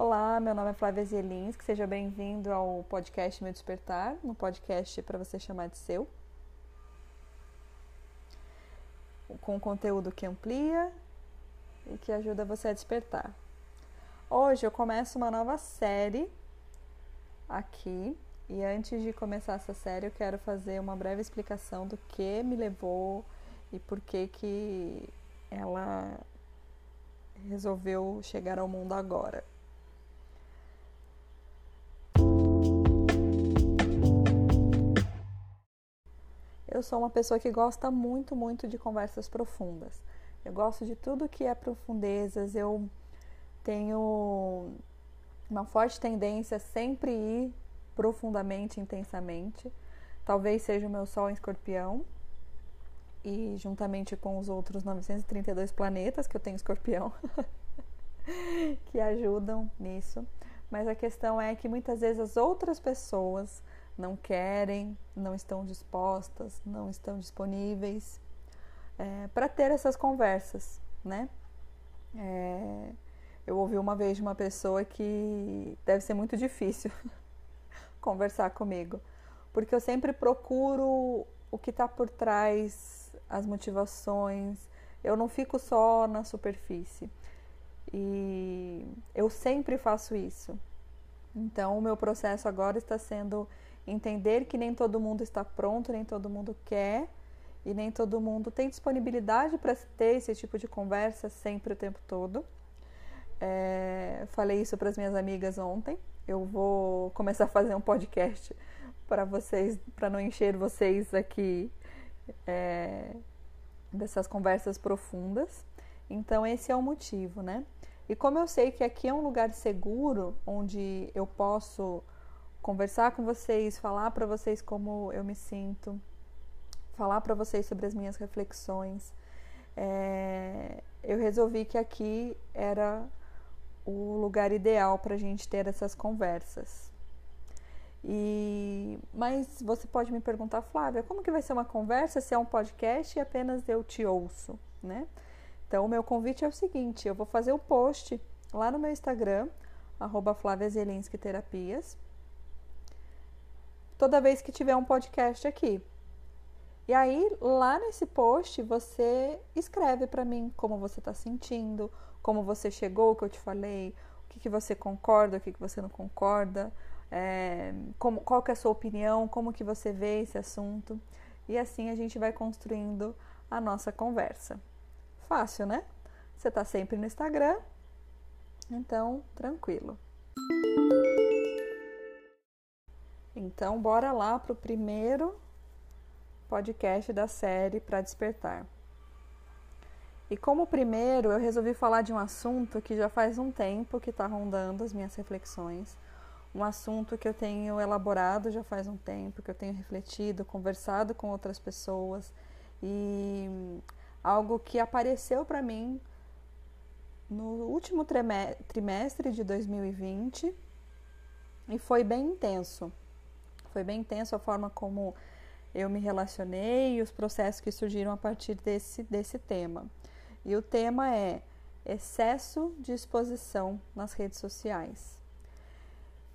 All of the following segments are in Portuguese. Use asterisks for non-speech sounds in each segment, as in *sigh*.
Olá, meu nome é Flávia Zielinski, seja bem-vindo ao podcast Meu Despertar, um podcast para você chamar de seu. Com conteúdo que amplia e que ajuda você a despertar. Hoje eu começo uma nova série aqui e antes de começar essa série eu quero fazer uma breve explicação do que me levou e por que que ela resolveu chegar ao mundo agora. Eu sou uma pessoa que gosta muito, muito de conversas profundas. Eu gosto de tudo que é profundezas. Eu tenho uma forte tendência a sempre ir profundamente, intensamente. Talvez seja o meu Sol em Escorpião. E juntamente com os outros 932 planetas que eu tenho escorpião, *laughs* que ajudam nisso. Mas a questão é que muitas vezes as outras pessoas não querem, não estão dispostas, não estão disponíveis é, para ter essas conversas, né? É, eu ouvi uma vez de uma pessoa que deve ser muito difícil *laughs* conversar comigo, porque eu sempre procuro o que está por trás, as motivações, eu não fico só na superfície. E eu sempre faço isso. Então, o meu processo agora está sendo entender que nem todo mundo está pronto, nem todo mundo quer e nem todo mundo tem disponibilidade para ter esse tipo de conversa sempre o tempo todo. É, falei isso para as minhas amigas ontem. Eu vou começar a fazer um podcast para vocês, para não encher vocês aqui é, dessas conversas profundas. Então esse é o motivo, né? E como eu sei que aqui é um lugar seguro onde eu posso conversar com vocês, falar para vocês como eu me sinto, falar para vocês sobre as minhas reflexões. É, eu resolvi que aqui era o lugar ideal para a gente ter essas conversas. E, mas você pode me perguntar, Flávia, como que vai ser uma conversa se é um podcast e apenas eu te ouço, né? Então, o meu convite é o seguinte: eu vou fazer o um post lá no meu Instagram, arroba Flávia Terapias, toda vez que tiver um podcast aqui. E aí, lá nesse post, você escreve para mim como você está sentindo, como você chegou, o que eu te falei, o que, que você concorda, o que, que você não concorda, é, como, qual que é a sua opinião, como que você vê esse assunto. E assim a gente vai construindo a nossa conversa. Fácil, né? Você está sempre no Instagram, então tranquilo. Então, bora lá para o primeiro podcast da série para despertar. E como primeiro, eu resolvi falar de um assunto que já faz um tempo que está rondando as minhas reflexões, um assunto que eu tenho elaborado já faz um tempo, que eu tenho refletido, conversado com outras pessoas e algo que apareceu para mim no último trimestre de 2020 e foi bem intenso. Foi bem intenso a forma como eu me relacionei e os processos que surgiram a partir desse, desse tema. E o tema é excesso de exposição nas redes sociais.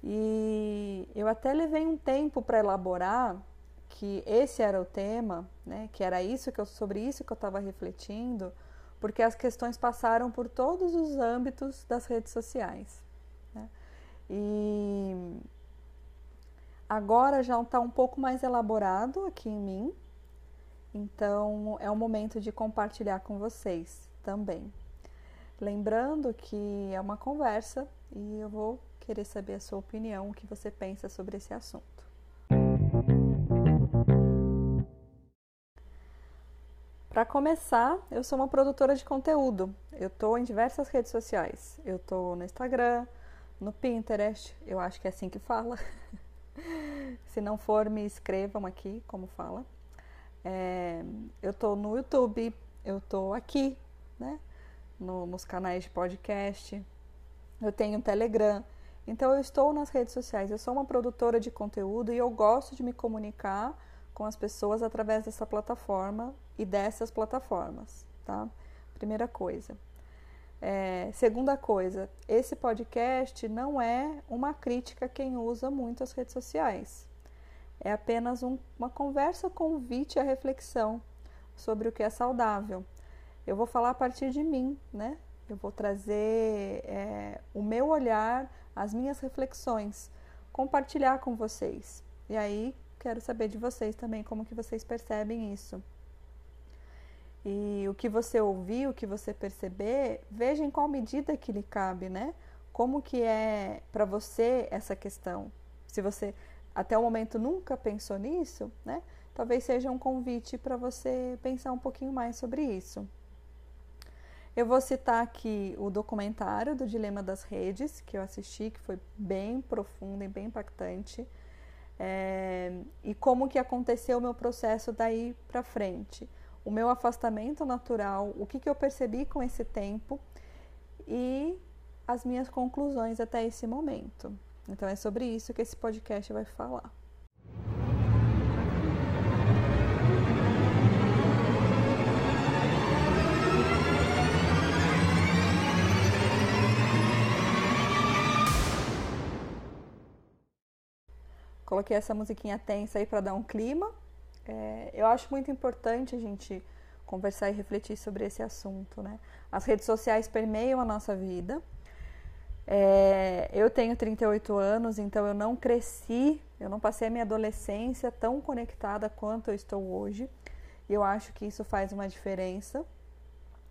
E eu até levei um tempo para elaborar que esse era o tema, né, que era isso que eu, sobre isso que eu estava refletindo, porque as questões passaram por todos os âmbitos das redes sociais. Né? E Agora já está um pouco mais elaborado aqui em mim, então é o momento de compartilhar com vocês também. Lembrando que é uma conversa e eu vou querer saber a sua opinião, o que você pensa sobre esse assunto. Para começar, eu sou uma produtora de conteúdo. Eu estou em diversas redes sociais. Eu estou no Instagram, no Pinterest, eu acho que é assim que fala. *laughs* Se não for, me escrevam aqui como fala. É, eu estou no YouTube, eu estou aqui, né? No, nos canais de podcast. Eu tenho um Telegram. Então eu estou nas redes sociais. Eu sou uma produtora de conteúdo e eu gosto de me comunicar com as pessoas através dessa plataforma e dessas plataformas, tá? Primeira coisa. É, segunda coisa, esse podcast não é uma crítica a quem usa muito as redes sociais. É apenas um, uma conversa convite à reflexão sobre o que é saudável. Eu vou falar a partir de mim, né? Eu vou trazer é, o meu olhar, as minhas reflexões, compartilhar com vocês. E aí quero saber de vocês também como que vocês percebem isso. E o que você ouvir, o que você perceber, veja em qual medida que lhe cabe, né? Como que é para você essa questão? Se você até o momento nunca pensou nisso, né? Talvez seja um convite para você pensar um pouquinho mais sobre isso. Eu vou citar aqui o documentário do Dilema das Redes, que eu assisti, que foi bem profundo e bem impactante. É, e como que aconteceu o meu processo daí para frente. O meu afastamento natural, o que, que eu percebi com esse tempo e as minhas conclusões até esse momento. Então é sobre isso que esse podcast vai falar. Coloquei essa musiquinha tensa aí para dar um clima. É, eu acho muito importante a gente conversar e refletir sobre esse assunto, né? As redes sociais permeiam a nossa vida. É, eu tenho 38 anos, então eu não cresci, eu não passei a minha adolescência tão conectada quanto eu estou hoje. E eu acho que isso faz uma diferença.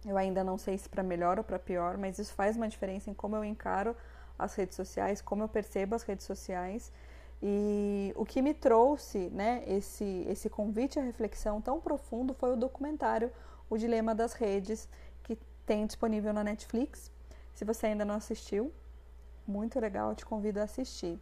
Eu ainda não sei se para melhor ou para pior, mas isso faz uma diferença em como eu encaro as redes sociais, como eu percebo as redes sociais e o que me trouxe né, esse, esse convite à reflexão tão profundo foi o documentário O Dilema das Redes, que tem disponível na Netflix. Se você ainda não assistiu, muito legal, te convido a assistir.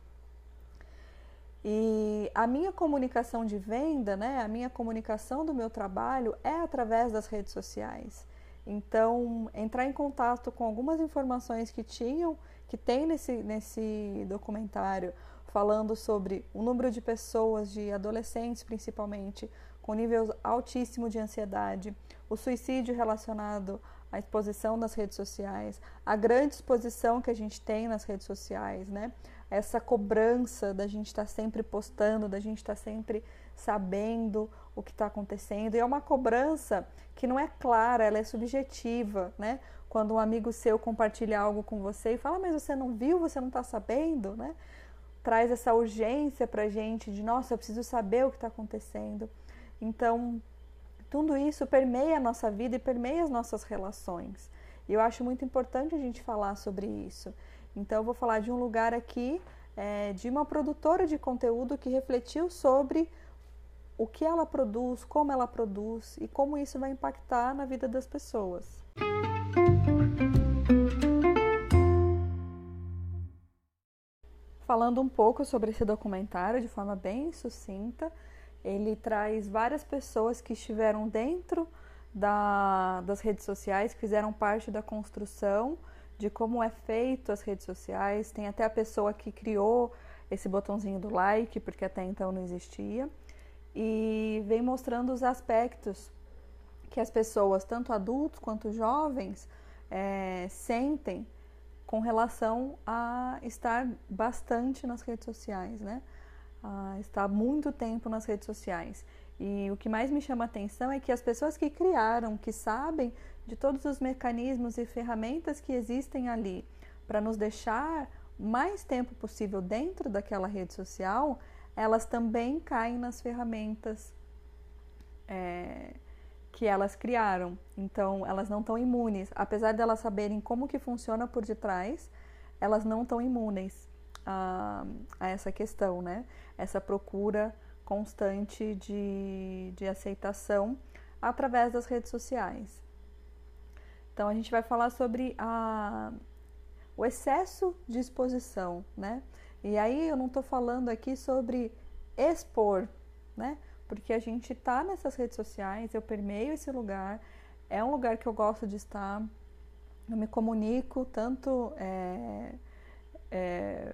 E a minha comunicação de venda, né, a minha comunicação do meu trabalho é através das redes sociais. Então, entrar em contato com algumas informações que tinham, que tem nesse, nesse documentário, falando sobre o número de pessoas, de adolescentes principalmente, com nível altíssimo de ansiedade, o suicídio relacionado à exposição nas redes sociais, a grande exposição que a gente tem nas redes sociais, né? Essa cobrança da gente estar tá sempre postando, da gente estar tá sempre sabendo o que está acontecendo. E é uma cobrança que não é clara, ela é subjetiva, né? Quando um amigo seu compartilha algo com você e fala, mas você não viu, você não está sabendo, né? Traz essa urgência para a gente de, nossa, eu preciso saber o que está acontecendo. Então, tudo isso permeia a nossa vida e permeia as nossas relações. E eu acho muito importante a gente falar sobre isso. Então, eu vou falar de um lugar aqui, é, de uma produtora de conteúdo que refletiu sobre o que ela produz, como ela produz e como isso vai impactar na vida das pessoas. Falando um pouco sobre esse documentário de forma bem sucinta. Ele traz várias pessoas que estiveram dentro da, das redes sociais, que fizeram parte da construção de como é feito as redes sociais. Tem até a pessoa que criou esse botãozinho do like, porque até então não existia. E vem mostrando os aspectos que as pessoas, tanto adultos quanto jovens, é, sentem com relação a estar bastante nas redes sociais, né? A estar muito tempo nas redes sociais. E o que mais me chama a atenção é que as pessoas que criaram, que sabem de todos os mecanismos e ferramentas que existem ali para nos deixar mais tempo possível dentro daquela rede social, elas também caem nas ferramentas é, que elas criaram. Então, elas não estão imunes. Apesar de elas saberem como que funciona por detrás, elas não estão imunes a, a, essa questão, né? Essa procura constante de, de aceitação através das redes sociais. Então, a gente vai falar sobre a, o excesso de exposição, né? E aí eu não estou falando aqui sobre expor, né? Porque a gente está nessas redes sociais, eu permeio esse lugar, é um lugar que eu gosto de estar, eu me comunico tanto é, é,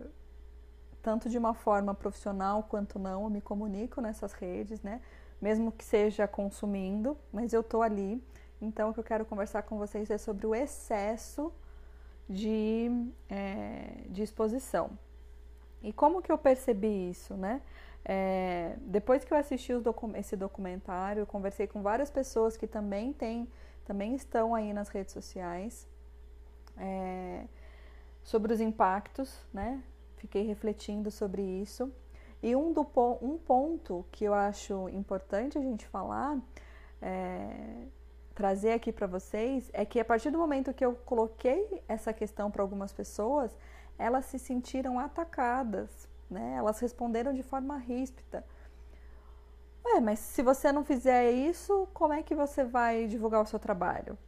tanto de uma forma profissional quanto não, eu me comunico nessas redes, né? Mesmo que seja consumindo, mas eu tô ali. Então, o que eu quero conversar com vocês é sobre o excesso de, é, de exposição. E como que eu percebi isso, né? É, depois que eu assisti docu esse documentário, eu conversei com várias pessoas que também têm, também estão aí nas redes sociais é, sobre os impactos, né? Fiquei refletindo sobre isso. E um, do, um ponto que eu acho importante a gente falar, é, trazer aqui para vocês, é que a partir do momento que eu coloquei essa questão para algumas pessoas, elas se sentiram atacadas, né? Elas responderam de forma ríspida. Ué, mas se você não fizer isso, como é que você vai divulgar o seu trabalho?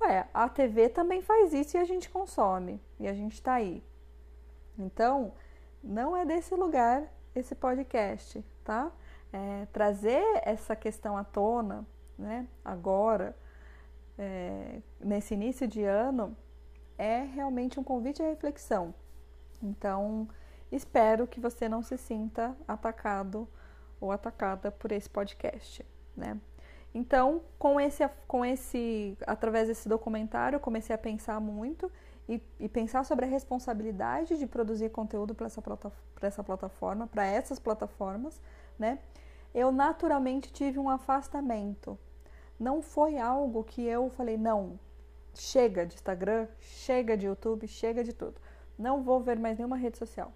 Ué, a TV também faz isso e a gente consome, e a gente está aí. Então, não é desse lugar esse podcast, tá? É, trazer essa questão à tona, né, agora, é, nesse início de ano, é realmente um convite à reflexão. Então, espero que você não se sinta atacado ou atacada por esse podcast, né? Então, com esse, com esse, através desse documentário, eu comecei a pensar muito e, e pensar sobre a responsabilidade de produzir conteúdo para essa, essa plataforma, para essas plataformas, né? Eu naturalmente tive um afastamento. Não foi algo que eu falei, não, chega de Instagram, chega de YouTube, chega de tudo. Não vou ver mais nenhuma rede social.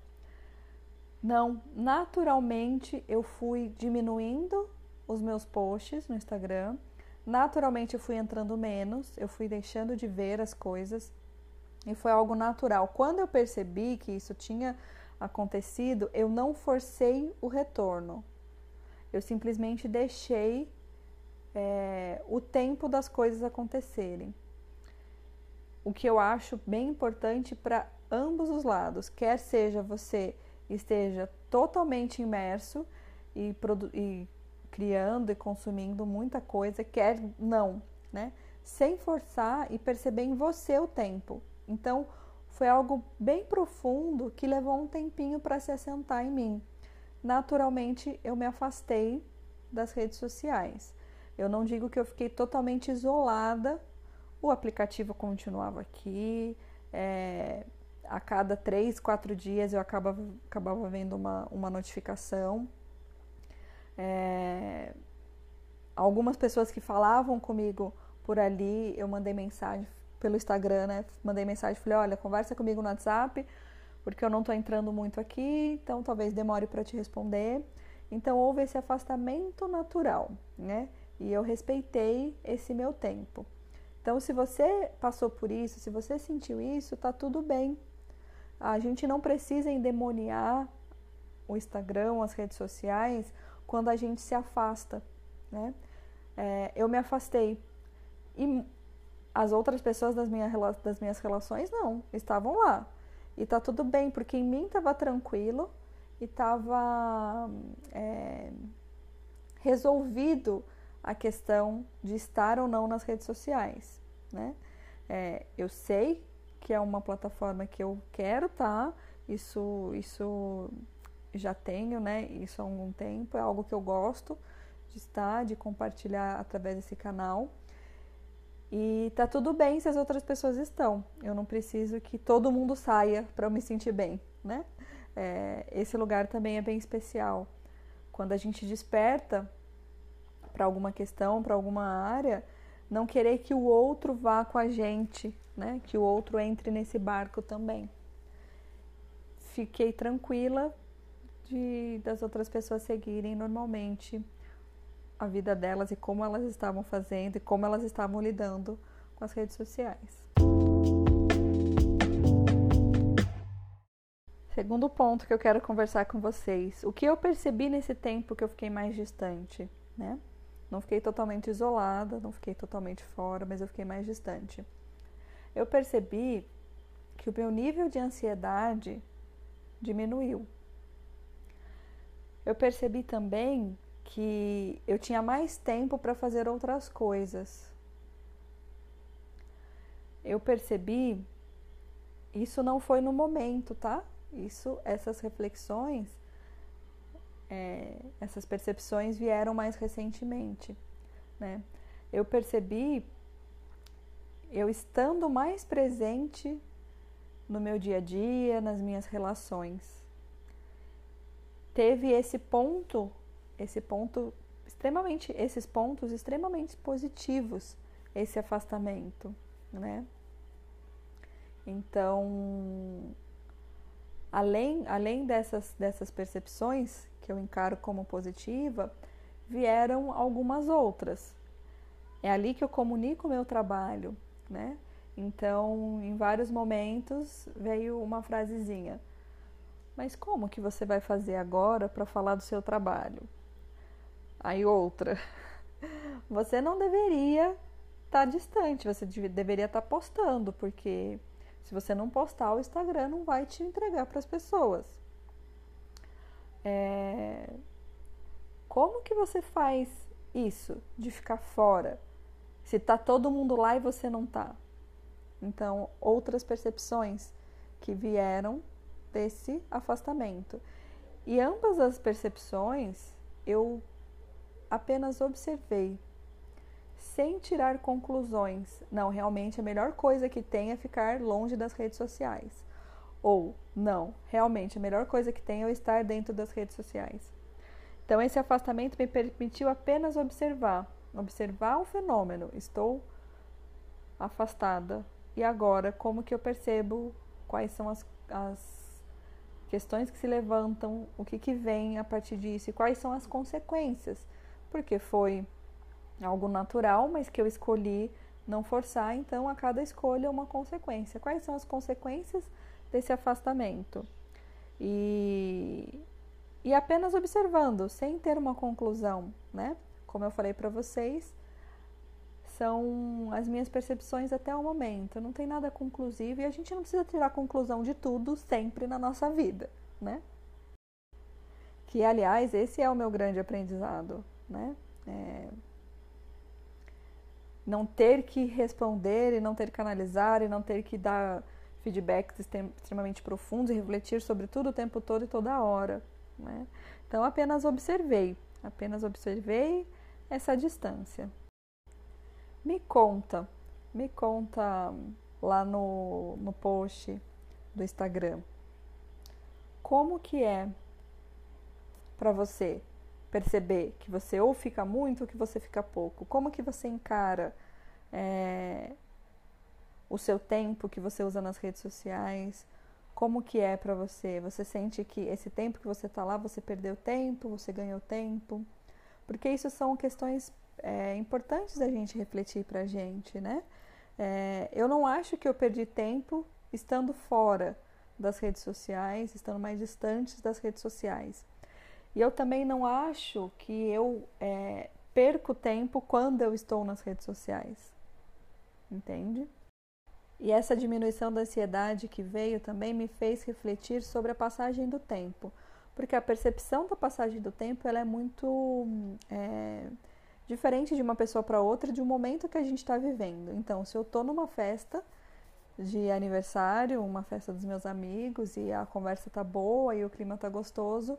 Não, naturalmente eu fui diminuindo os meus posts no Instagram. Naturalmente eu fui entrando menos, eu fui deixando de ver as coisas, e foi algo natural. Quando eu percebi que isso tinha acontecido, eu não forcei o retorno. Eu simplesmente deixei é, o tempo das coisas acontecerem. O que eu acho bem importante para ambos os lados, quer seja você esteja totalmente imerso e, e criando e consumindo muita coisa, quer não, né? Sem forçar e perceber em você o tempo. Então, foi algo bem profundo que levou um tempinho para se assentar em mim. Naturalmente, eu me afastei das redes sociais. Eu não digo que eu fiquei totalmente isolada, o aplicativo continuava aqui, é, a cada três, quatro dias eu acabava, acabava vendo uma, uma notificação. É, algumas pessoas que falavam comigo por ali, eu mandei mensagem, pelo Instagram, né? Mandei mensagem, falei, olha, conversa comigo no WhatsApp, porque eu não tô entrando muito aqui, então talvez demore para te responder. Então houve esse afastamento natural, né? E eu respeitei esse meu tempo. Então, se você passou por isso, se você sentiu isso, tá tudo bem. A gente não precisa endemoniar o Instagram, as redes sociais, quando a gente se afasta, né? É, eu me afastei. E as outras pessoas das, minha, das minhas relações não, estavam lá. E tá tudo bem, porque em mim estava tranquilo e estava é, resolvido a questão de estar ou não nas redes sociais, né? É, eu sei que é uma plataforma que eu quero tá, isso, isso já tenho, né? Isso há algum tempo, é algo que eu gosto de estar, de compartilhar através desse canal. E tá tudo bem se as outras pessoas estão. Eu não preciso que todo mundo saia para eu me sentir bem, né? É, esse lugar também é bem especial. Quando a gente desperta para alguma questão, para alguma área, não querer que o outro vá com a gente, né? Que o outro entre nesse barco também. Fiquei tranquila de das outras pessoas seguirem normalmente a vida delas e como elas estavam fazendo e como elas estavam lidando com as redes sociais. Segundo ponto que eu quero conversar com vocês, o que eu percebi nesse tempo que eu fiquei mais distante, né? Não fiquei totalmente isolada, não fiquei totalmente fora, mas eu fiquei mais distante. Eu percebi que o meu nível de ansiedade diminuiu. Eu percebi também que eu tinha mais tempo para fazer outras coisas. Eu percebi, isso não foi no momento, tá? Isso, essas reflexões, é, essas percepções vieram mais recentemente, né? Eu percebi, eu estando mais presente no meu dia a dia, nas minhas relações. Teve esse ponto, esse ponto extremamente, esses pontos extremamente positivos, esse afastamento, né? Então, além, além dessas, dessas percepções que eu encaro como positiva, vieram algumas outras. É ali que eu comunico o meu trabalho, né? Então, em vários momentos veio uma frasezinha. Mas como que você vai fazer agora para falar do seu trabalho? Aí outra. *laughs* Você não deveria estar tá distante, você deveria estar tá postando, porque se você não postar, o Instagram não vai te entregar para as pessoas. É... Como que você faz isso de ficar fora? Se tá todo mundo lá e você não tá. Então, outras percepções que vieram desse afastamento. E ambas as percepções eu apenas observei, sem tirar conclusões. Não, realmente a melhor coisa que tem é ficar longe das redes sociais. Ou, não, realmente a melhor coisa que tem é eu estar dentro das redes sociais. Então, esse afastamento me permitiu apenas observar, observar o fenômeno. Estou afastada. E agora, como que eu percebo quais são as, as questões que se levantam, o que, que vem a partir disso e quais são as consequências? Porque foi algo natural, mas que eu escolhi não forçar, então a cada escolha uma consequência. Quais são as consequências desse afastamento? E, e apenas observando, sem ter uma conclusão, né? Como eu falei para vocês, são as minhas percepções até o momento. Não tem nada conclusivo e a gente não precisa tirar conclusão de tudo sempre na nossa vida, né? Que, aliás, esse é o meu grande aprendizado, né? É, não ter que responder e não ter que analisar e não ter que dar feedbacks extremamente profundos e refletir sobre tudo o tempo todo e toda hora. Né? Então, apenas observei, apenas observei essa distância. Me conta, me conta lá no, no post do Instagram, como que é para você perceber que você ou fica muito ou que você fica pouco? Como que você encara é, o seu tempo que você usa nas redes sociais? Como que é para você? Você sente que esse tempo que você está lá, você perdeu tempo, você ganhou tempo? Porque isso são questões é, importantes da gente refletir para a gente, né? É, eu não acho que eu perdi tempo estando fora das redes sociais, estando mais distantes das redes sociais. E eu também não acho que eu é, perco tempo quando eu estou nas redes sociais. Entende? E essa diminuição da ansiedade que veio também me fez refletir sobre a passagem do tempo. Porque a percepção da passagem do tempo ela é muito é, diferente de uma pessoa para outra, de um momento que a gente está vivendo. Então, se eu estou numa festa de aniversário, uma festa dos meus amigos, e a conversa tá boa e o clima tá gostoso,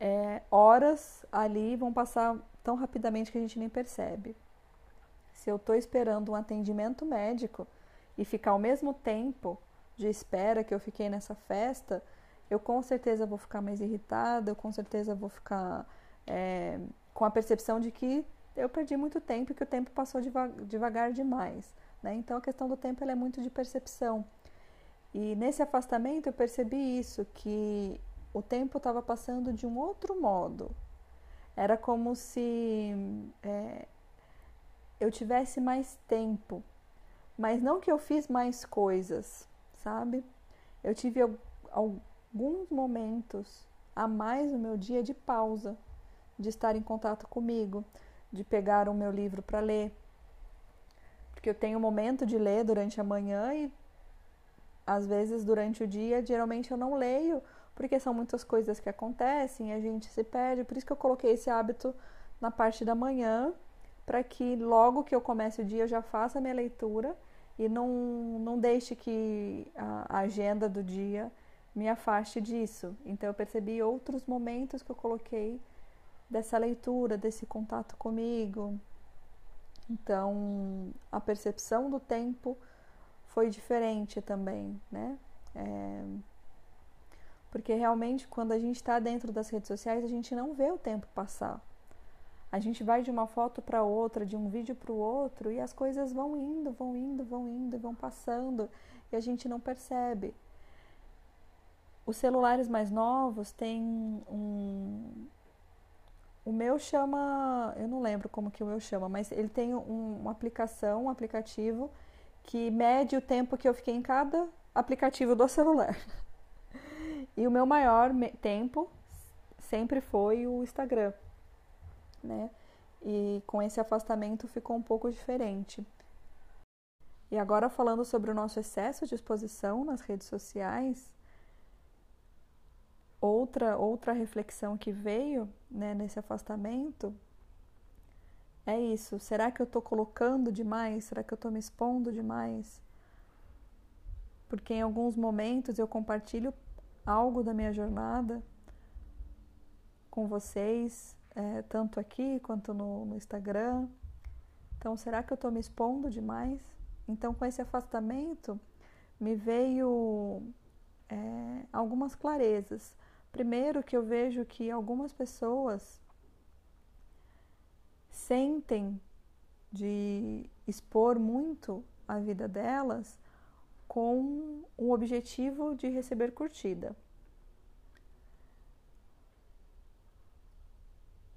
é, horas ali vão passar tão rapidamente que a gente nem percebe. Se eu estou esperando um atendimento médico e ficar o mesmo tempo de espera que eu fiquei nessa festa, eu com certeza vou ficar mais irritada, eu com certeza vou ficar é, com a percepção de que eu perdi muito tempo e que o tempo passou devagar demais. Né? Então a questão do tempo é muito de percepção. E nesse afastamento eu percebi isso, que o tempo estava passando de um outro modo. Era como se é, eu tivesse mais tempo, mas não que eu fiz mais coisas, sabe? Eu tive alguns momentos a mais no meu dia de pausa, de estar em contato comigo, de pegar o meu livro para ler. Porque eu tenho um momento de ler durante a manhã e às vezes durante o dia, geralmente eu não leio porque são muitas coisas que acontecem, a gente se perde. Por isso que eu coloquei esse hábito na parte da manhã, para que logo que eu comece o dia eu já faça a minha leitura e não, não deixe que a, agenda do dia me afaste disso. Então eu percebi outros momentos que eu coloquei dessa leitura, desse contato comigo. Então a percepção do tempo foi diferente também, né? É... Porque realmente, quando a gente está dentro das redes sociais, a gente não vê o tempo passar. A gente vai de uma foto para outra, de um vídeo para o outro, e as coisas vão indo, vão indo, vão indo, vão passando, e a gente não percebe. Os celulares mais novos têm um. O meu chama. Eu não lembro como que o meu chama, mas ele tem um, uma aplicação, um aplicativo, que mede o tempo que eu fiquei em cada aplicativo do celular. *laughs* E o meu maior tempo sempre foi o Instagram né? E com esse afastamento ficou um pouco diferente. E agora falando sobre o nosso excesso de exposição nas redes sociais, outra outra reflexão que veio né, nesse afastamento é isso. Será que eu estou colocando demais? Será que eu estou me expondo demais? Porque em alguns momentos eu compartilho algo da minha jornada com vocês, é, tanto aqui quanto no, no Instagram. Então, será que eu estou me expondo demais? Então, com esse afastamento, me veio é, algumas clarezas. Primeiro, que eu vejo que algumas pessoas sentem de expor muito a vida delas com o objetivo de receber curtida.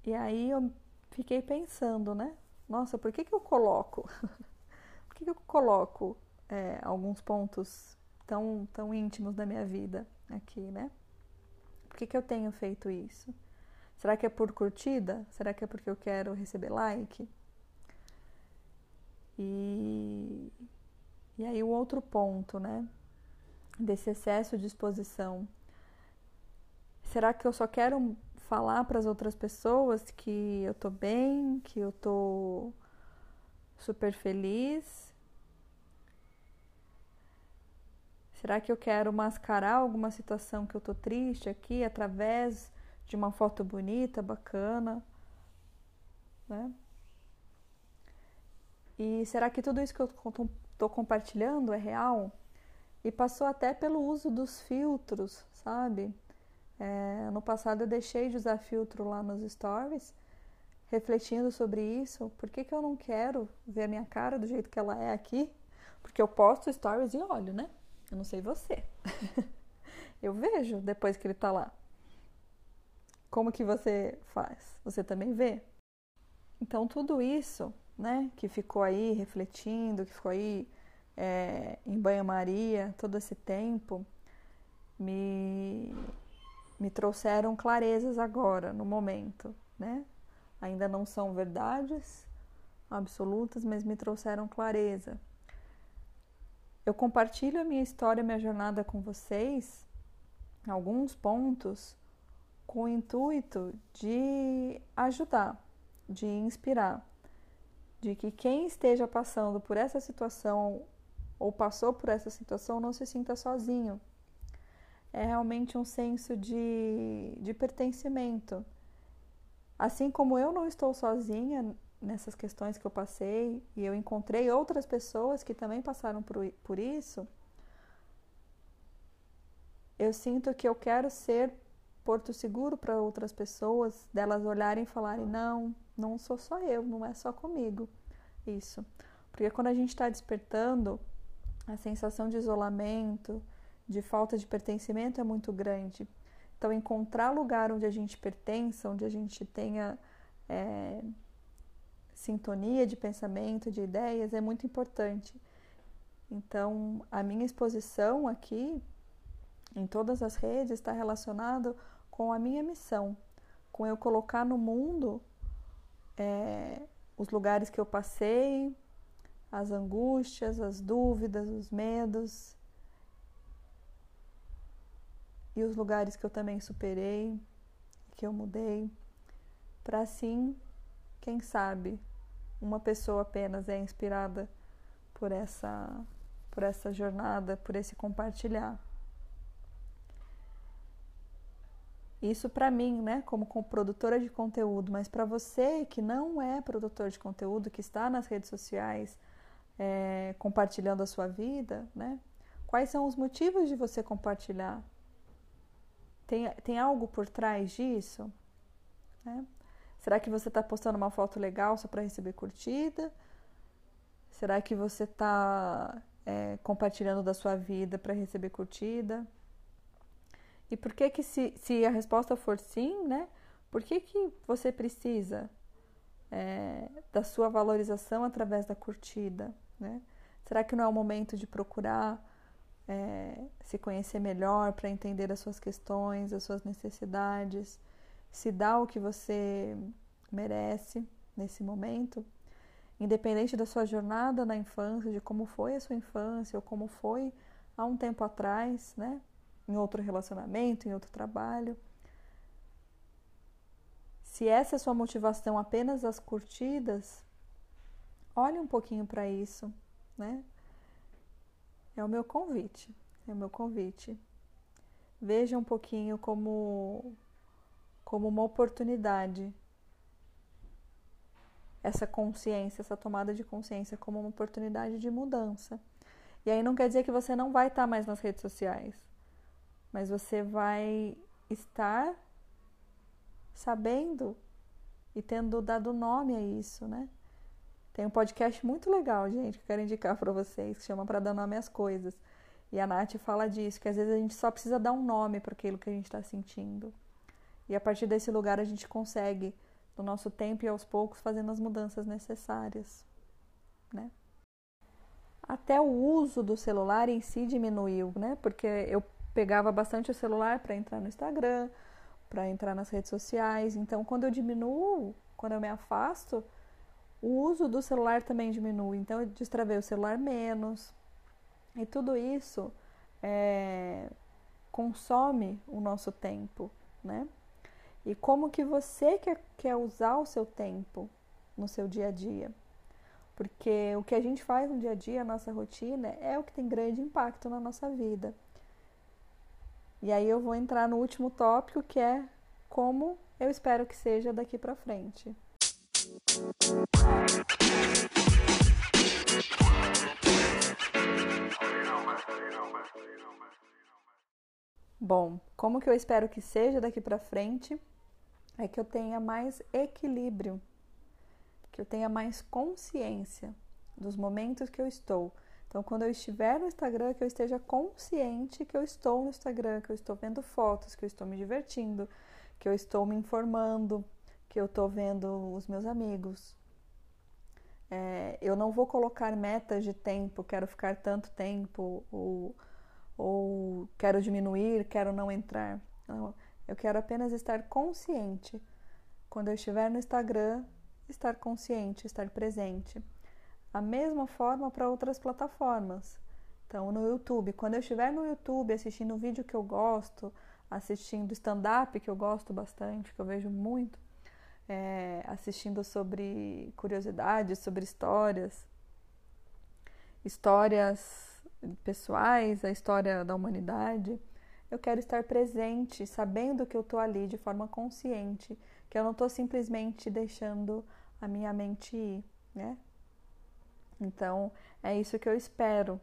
E aí eu fiquei pensando, né? Nossa, por que, que eu coloco? *laughs* por que, que eu coloco é, alguns pontos tão, tão íntimos da minha vida aqui, né? Que, que eu tenho feito isso? Será que é por curtida? Será que é porque eu quero receber like? E, e aí o outro ponto, né? Desse excesso de exposição. Será que eu só quero falar para as outras pessoas que eu tô bem, que eu tô super feliz? Será que eu quero mascarar alguma situação que eu tô triste aqui através de uma foto bonita, bacana, né? E será que tudo isso que eu tô compartilhando é real? E passou até pelo uso dos filtros, sabe? É, no passado eu deixei de usar filtro lá nos stories, refletindo sobre isso. Por que, que eu não quero ver a minha cara do jeito que ela é aqui? Porque eu posto stories e olho, né? Eu não sei você. *laughs* eu vejo depois que ele tá lá. Como que você faz? Você também vê? Então tudo isso, né, que ficou aí refletindo, que ficou aí é, em banho-maria todo esse tempo, me me trouxeram clarezas agora, no momento, né? Ainda não são verdades absolutas, mas me trouxeram clareza. Eu compartilho a minha história, a minha jornada com vocês, alguns pontos, com o intuito de ajudar, de inspirar, de que quem esteja passando por essa situação ou passou por essa situação não se sinta sozinho, é realmente um senso de, de pertencimento. Assim como eu não estou sozinha nessas questões que eu passei e eu encontrei outras pessoas que também passaram por, por isso, eu sinto que eu quero ser porto seguro para outras pessoas, delas olharem e falarem: não, não sou só eu, não é só comigo isso. Porque quando a gente está despertando, a sensação de isolamento, de falta de pertencimento é muito grande. Então, encontrar lugar onde a gente pertença, onde a gente tenha é, sintonia de pensamento, de ideias, é muito importante. Então, a minha exposição aqui, em todas as redes, está relacionado com a minha missão, com eu colocar no mundo é, os lugares que eu passei, as angústias, as dúvidas, os medos, e os lugares que eu também superei, que eu mudei, para assim, quem sabe, uma pessoa apenas é inspirada por essa por essa jornada, por esse compartilhar. Isso para mim, né, como produtora de conteúdo, mas para você que não é produtor de conteúdo, que está nas redes sociais, é, compartilhando a sua vida, né? Quais são os motivos de você compartilhar? Tem, tem algo por trás disso? Né? Será que você está postando uma foto legal só para receber curtida? Será que você está é, compartilhando da sua vida para receber curtida? E por que que se, se a resposta for sim, né? Por que que você precisa é, da sua valorização através da curtida, né? Será que não é o momento de procurar é, se conhecer melhor para entender as suas questões, as suas necessidades, se dar o que você merece nesse momento? Independente da sua jornada na infância, de como foi a sua infância ou como foi há um tempo atrás, né? Em outro relacionamento, em outro trabalho. Se essa é sua motivação apenas as curtidas, olhe um pouquinho para isso, né? É o meu convite, é o meu convite. Veja um pouquinho como como uma oportunidade essa consciência, essa tomada de consciência como uma oportunidade de mudança. E aí não quer dizer que você não vai estar mais nas redes sociais, mas você vai estar sabendo e tendo dado nome a isso, né? Tem um podcast muito legal, gente, que eu quero indicar para vocês, que chama Para Dar Nome às Coisas. E a Nath fala disso, que às vezes a gente só precisa dar um nome para aquilo que a gente está sentindo. E a partir desse lugar a gente consegue do nosso tempo e aos poucos fazendo as mudanças necessárias, né? Até o uso do celular em si diminuiu, né? Porque eu pegava bastante o celular para entrar no Instagram, para entrar nas redes sociais. Então, quando eu diminuo, quando eu me afasto, o uso do celular também diminui. Então, eu destravei o celular menos. E tudo isso é, consome o nosso tempo, né? E como que você quer, quer usar o seu tempo no seu dia a dia. Porque o que a gente faz no dia a dia, a nossa rotina, é o que tem grande impacto na nossa vida. E aí eu vou entrar no último tópico, que é como eu espero que seja daqui para frente. Bom, como que eu espero que seja daqui para frente? É que eu tenha mais equilíbrio, que eu tenha mais consciência dos momentos que eu estou. Então, quando eu estiver no Instagram, que eu esteja consciente que eu estou no Instagram, que eu estou vendo fotos, que eu estou me divertindo, que eu estou me informando, que eu estou vendo os meus amigos. É, eu não vou colocar metas de tempo, quero ficar tanto tempo, ou, ou quero diminuir, quero não entrar. Não. Eu quero apenas estar consciente. Quando eu estiver no Instagram, estar consciente, estar presente. A mesma forma para outras plataformas. Então, no YouTube, quando eu estiver no YouTube assistindo um vídeo que eu gosto, assistindo stand-up, que eu gosto bastante, que eu vejo muito, é, assistindo sobre curiosidades, sobre histórias, histórias pessoais, a história da humanidade eu quero estar presente, sabendo que eu estou ali de forma consciente, que eu não estou simplesmente deixando a minha mente ir, né? Então, é isso que eu espero,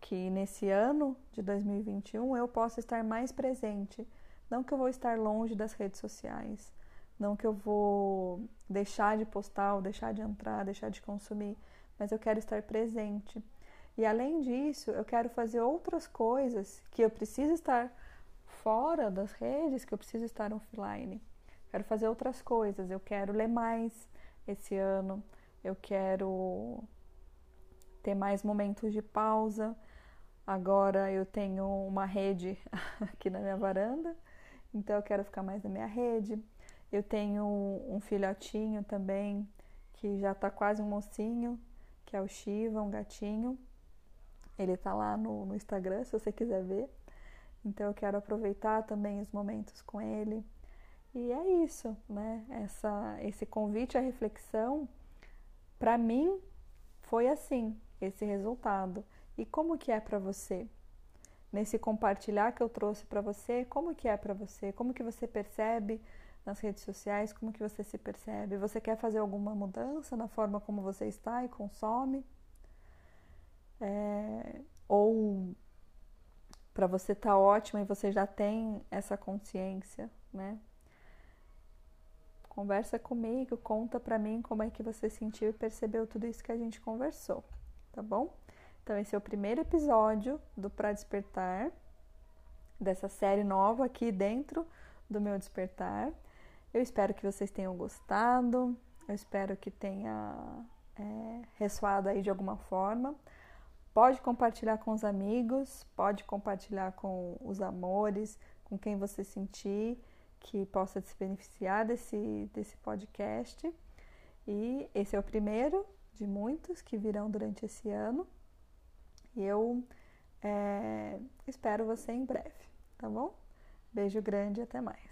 que nesse ano de 2021 eu possa estar mais presente. Não que eu vou estar longe das redes sociais, não que eu vou deixar de postar, ou deixar de entrar, deixar de consumir, mas eu quero estar presente e além disso, eu quero fazer outras coisas que eu preciso estar fora das redes, que eu preciso estar offline. Quero fazer outras coisas. Eu quero ler mais esse ano. Eu quero ter mais momentos de pausa. Agora eu tenho uma rede *laughs* aqui na minha varanda, então eu quero ficar mais na minha rede. Eu tenho um filhotinho também que já está quase um mocinho, que é o Shiva, um gatinho. Ele tá lá no, no Instagram, se você quiser ver. Então eu quero aproveitar também os momentos com ele. E é isso, né? Essa, esse convite à reflexão, para mim, foi assim, esse resultado. E como que é para você? Nesse compartilhar que eu trouxe para você, como que é para você? Como que você percebe nas redes sociais? Como que você se percebe? Você quer fazer alguma mudança na forma como você está e consome? É, ou para você tá ótima e você já tem essa consciência, né? Conversa comigo, conta para mim como é que você sentiu e percebeu tudo isso que a gente conversou, tá bom? Então esse é o primeiro episódio do Pra Despertar, dessa série nova aqui dentro do meu despertar. Eu espero que vocês tenham gostado, eu espero que tenha é, ressoado aí de alguma forma. Pode compartilhar com os amigos, pode compartilhar com os amores, com quem você sentir que possa se beneficiar desse, desse podcast. E esse é o primeiro de muitos que virão durante esse ano. E eu é, espero você em breve, tá bom? Beijo grande e até mais.